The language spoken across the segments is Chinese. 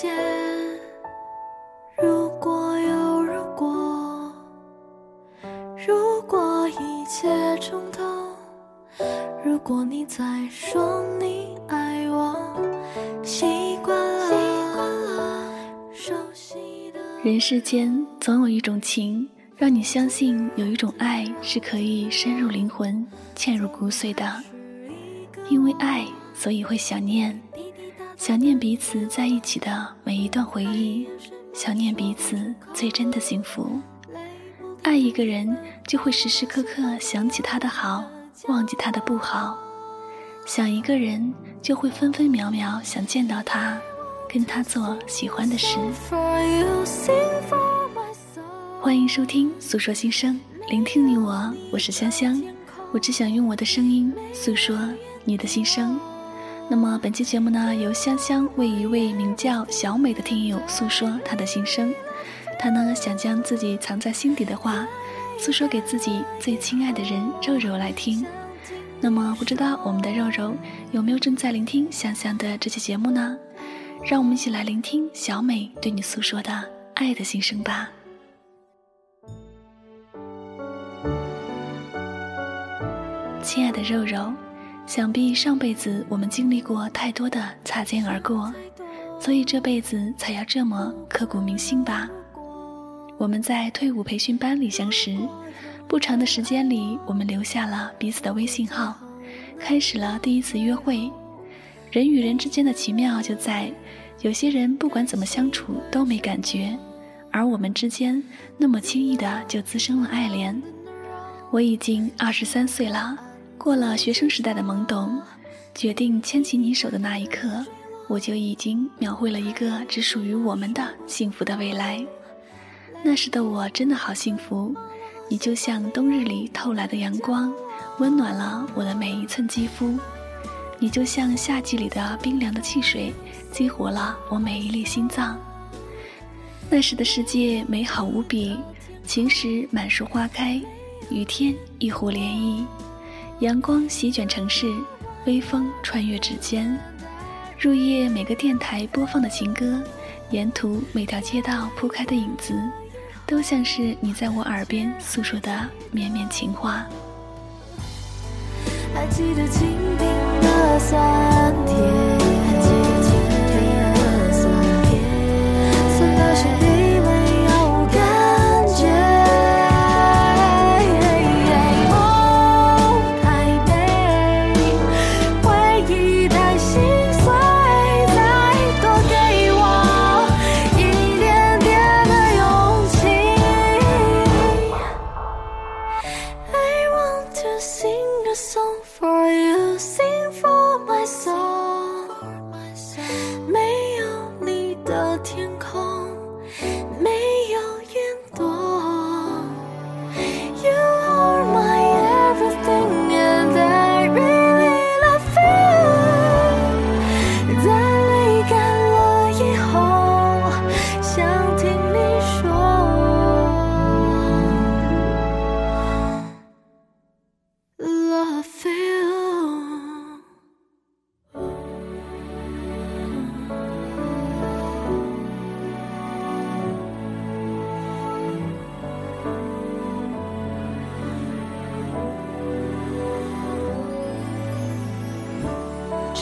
个世界，如果有如果，如果一切重头，如果你再说你爱我，习惯了习惯了，熟悉的。人世间总有一种情，让你相信有一种爱是可以深入灵魂、嵌入骨髓的。因为爱，所以会想念。想念彼此在一起的每一段回忆，想念彼此最真的幸福。爱一个人，就会时时刻刻想起他的好，忘记他的不好；想一个人，就会分分秒秒想见到他，跟他做喜欢的事。欢迎收听《诉说心声》，聆听你我，我是香香，我只想用我的声音诉说你的心声。那么本期节目呢，由香香为一位名叫小美的听友诉说她的心声。她呢想将自己藏在心底的话，诉说给自己最亲爱的人肉肉来听。那么不知道我们的肉肉有没有正在聆听香香的这期节目呢？让我们一起来聆听小美对你诉说的爱的心声吧。亲爱的肉肉。想必上辈子我们经历过太多的擦肩而过，所以这辈子才要这么刻骨铭心吧。我们在退伍培训班里相识，不长的时间里，我们留下了彼此的微信号，开始了第一次约会。人与人之间的奇妙就在，有些人不管怎么相处都没感觉，而我们之间那么轻易的就滋生了爱恋。我已经二十三岁了。过了学生时代的懵懂，决定牵起你手的那一刻，我就已经描绘了一个只属于我们的幸福的未来。那时的我真的好幸福，你就像冬日里透来的阳光，温暖了我的每一寸肌肤；你就像夏季里的冰凉的汽水，激活了我每一粒心脏。那时的世界美好无比，晴时满树花开，雨天一湖涟漪。阳光席卷城市，微风穿越指尖。入夜，每个电台播放的情歌，沿途每条街道铺开的影子，都像是你在我耳边诉说的绵绵情话。还记得清贫的酸甜。心。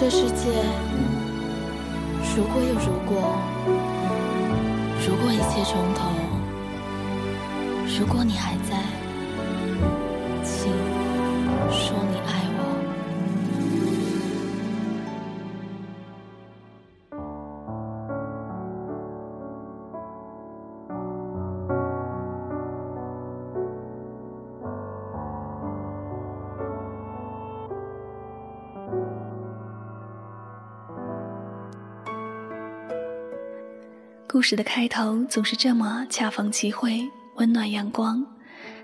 这世界，如果有如果，如果一切重头，如果你还在，故事的开头总是这么恰逢其会，温暖阳光，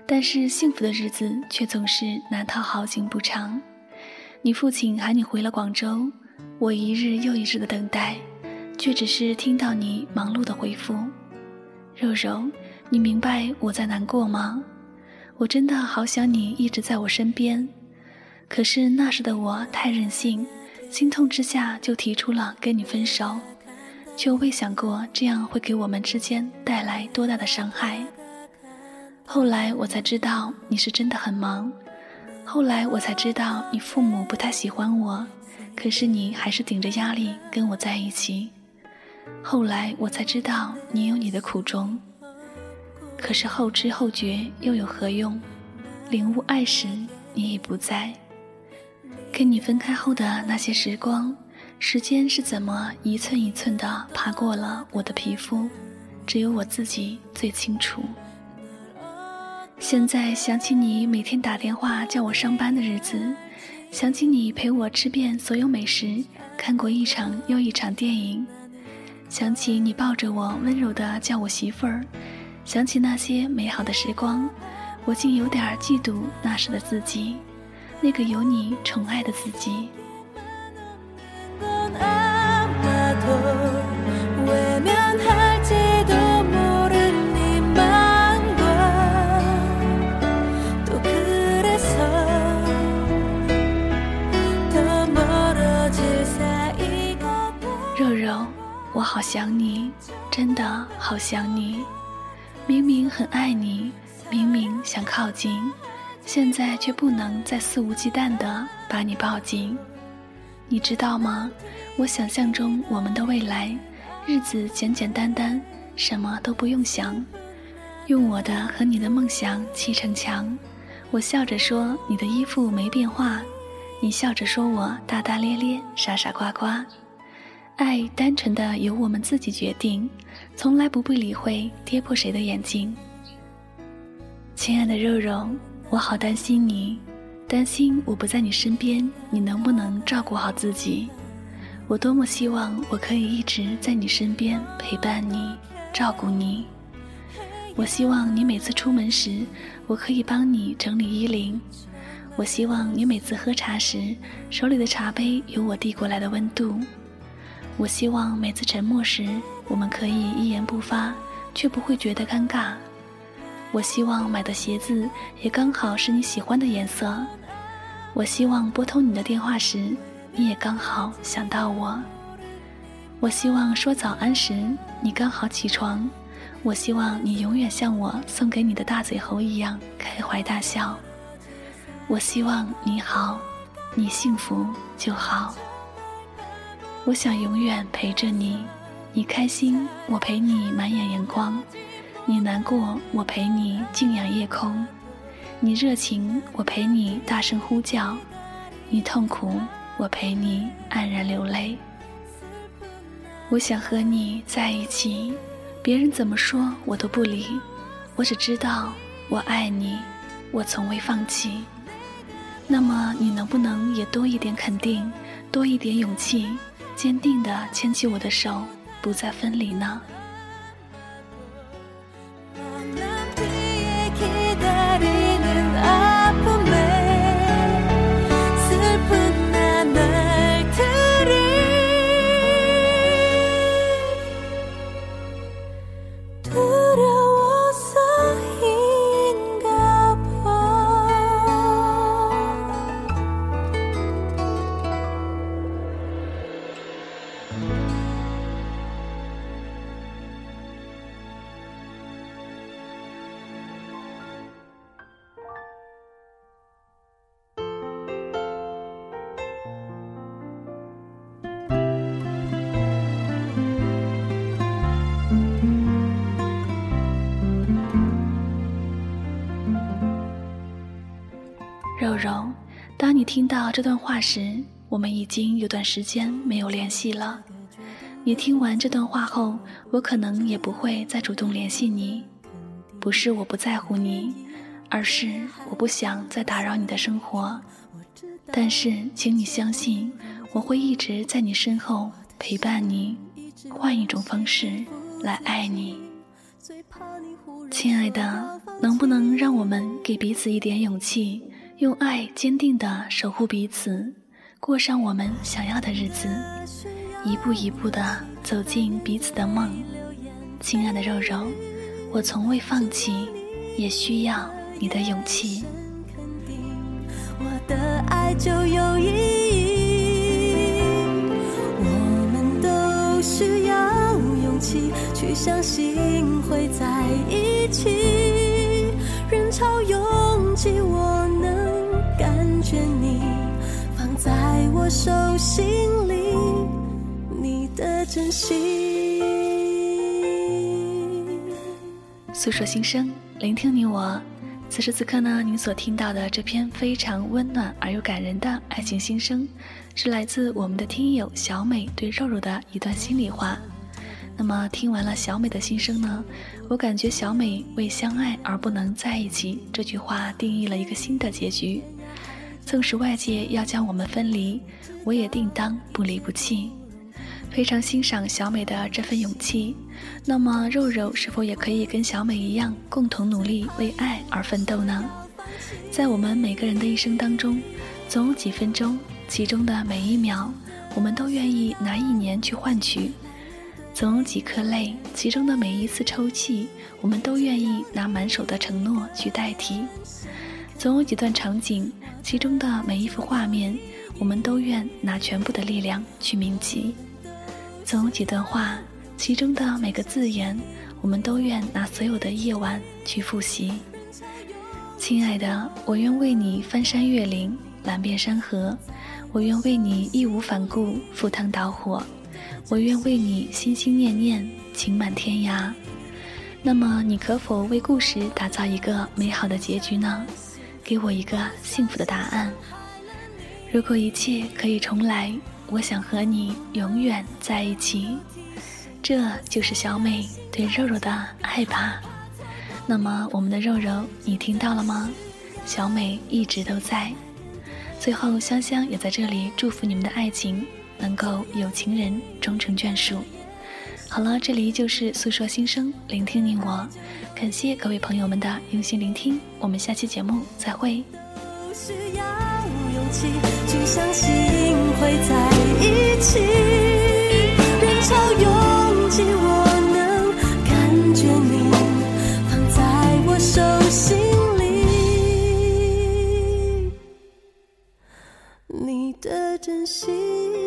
但是幸福的日子却总是难逃好景不长。你父亲喊你回了广州，我一日又一日的等待，却只是听到你忙碌的回复。肉肉，你明白我在难过吗？我真的好想你一直在我身边，可是那时的我太任性，心痛之下就提出了跟你分手。却未想过这样会给我们之间带来多大的伤害。后来我才知道你是真的很忙，后来我才知道你父母不太喜欢我，可是你还是顶着压力跟我在一起。后来我才知道你有你的苦衷，可是后知后觉又有何用？领悟爱时，你已不在。跟你分开后的那些时光。时间是怎么一寸一寸地爬过了我的皮肤，只有我自己最清楚。现在想起你每天打电话叫我上班的日子，想起你陪我吃遍所有美食，看过一场又一场电影，想起你抱着我温柔地叫我媳妇儿，想起那些美好的时光，我竟有点嫉妒那时的自己，那个有你宠爱的自己。我好想你，真的好想你。明明很爱你，明明想靠近，现在却不能再肆无忌惮地把你抱紧。你知道吗？我想象中我们的未来，日子简简单单，什么都不用想，用我的和你的梦想砌成墙。我笑着说你的衣服没变化，你笑着说我大大咧咧、傻傻瓜瓜。爱单纯的由我们自己决定，从来不必理会跌破谁的眼睛。亲爱的肉肉，我好担心你。担心我不在你身边，你能不能照顾好自己？我多么希望我可以一直在你身边陪伴你，照顾你。我希望你每次出门时，我可以帮你整理衣领。我希望你每次喝茶时，手里的茶杯有我递过来的温度。我希望每次沉默时，我们可以一言不发，却不会觉得尴尬。我希望买的鞋子也刚好是你喜欢的颜色。我希望拨通你的电话时，你也刚好想到我。我希望说早安时，你刚好起床。我希望你永远像我送给你的大嘴猴一样开怀大笑。我希望你好，你幸福就好。我想永远陪着你，你开心，我陪你满眼阳光。你难过，我陪你静养夜空；你热情，我陪你大声呼叫；你痛苦，我陪你黯然流泪。我想和你在一起，别人怎么说我都不理，我只知道我爱你，我从未放弃。那么，你能不能也多一点肯定，多一点勇气，坚定地牵起我的手，不再分离呢？肉肉，当你听到这段话时，我们已经有段时间没有联系了。你听完这段话后，我可能也不会再主动联系你。不是我不在乎你，而是我不想再打扰你的生活。但是，请你相信，我会一直在你身后陪伴你，换一种方式来爱你。亲爱的，能不能让我们给彼此一点勇气？用爱坚定地守护彼此，过上我们想要的日子，一步一步地走进彼此的梦。亲爱的肉肉，我从未放弃，也需要你的勇气。我的爱就有意义，我们都需要勇气，去。相信会在手心里，你的真心。诉说心声，聆听你我。此时此刻呢，您所听到的这篇非常温暖而又感人的爱情心声，是来自我们的听友小美对肉肉的一段心里话。那么听完了小美的心声呢，我感觉小美为相爱而不能在一起这句话定义了一个新的结局。纵使外界要将我们分离，我也定当不离不弃。非常欣赏小美的这份勇气。那么肉肉是否也可以跟小美一样，共同努力为爱而奋斗呢？在我们每个人的一生当中，总有几分钟，其中的每一秒，我们都愿意拿一年去换取；总有几颗泪，其中的每一次抽泣，我们都愿意拿满手的承诺去代替；总有几段场景，其中的每一幅画面，我们都愿拿全部的力量去铭记。总有几段话，其中的每个字眼，我们都愿拿所有的夜晚去复习。亲爱的，我愿为你翻山越岭，览遍山河；我愿为你义无反顾，赴汤蹈火；我愿为你心心念念，情满天涯。那么，你可否为故事打造一个美好的结局呢？给我一个幸福的答案。如果一切可以重来。我想和你永远在一起，这就是小美对肉肉的爱吧。那么，我们的肉肉，你听到了吗？小美一直都在。最后，香香也在这里祝福你们的爱情能够有情人终成眷属。好了，这里就是诉说心声，聆听你我。感谢各位朋友们的用心聆听，我们下期节目再会。都需要勇气去相信会在一起，人潮拥挤，我能感觉你放在我手心里，你的真心。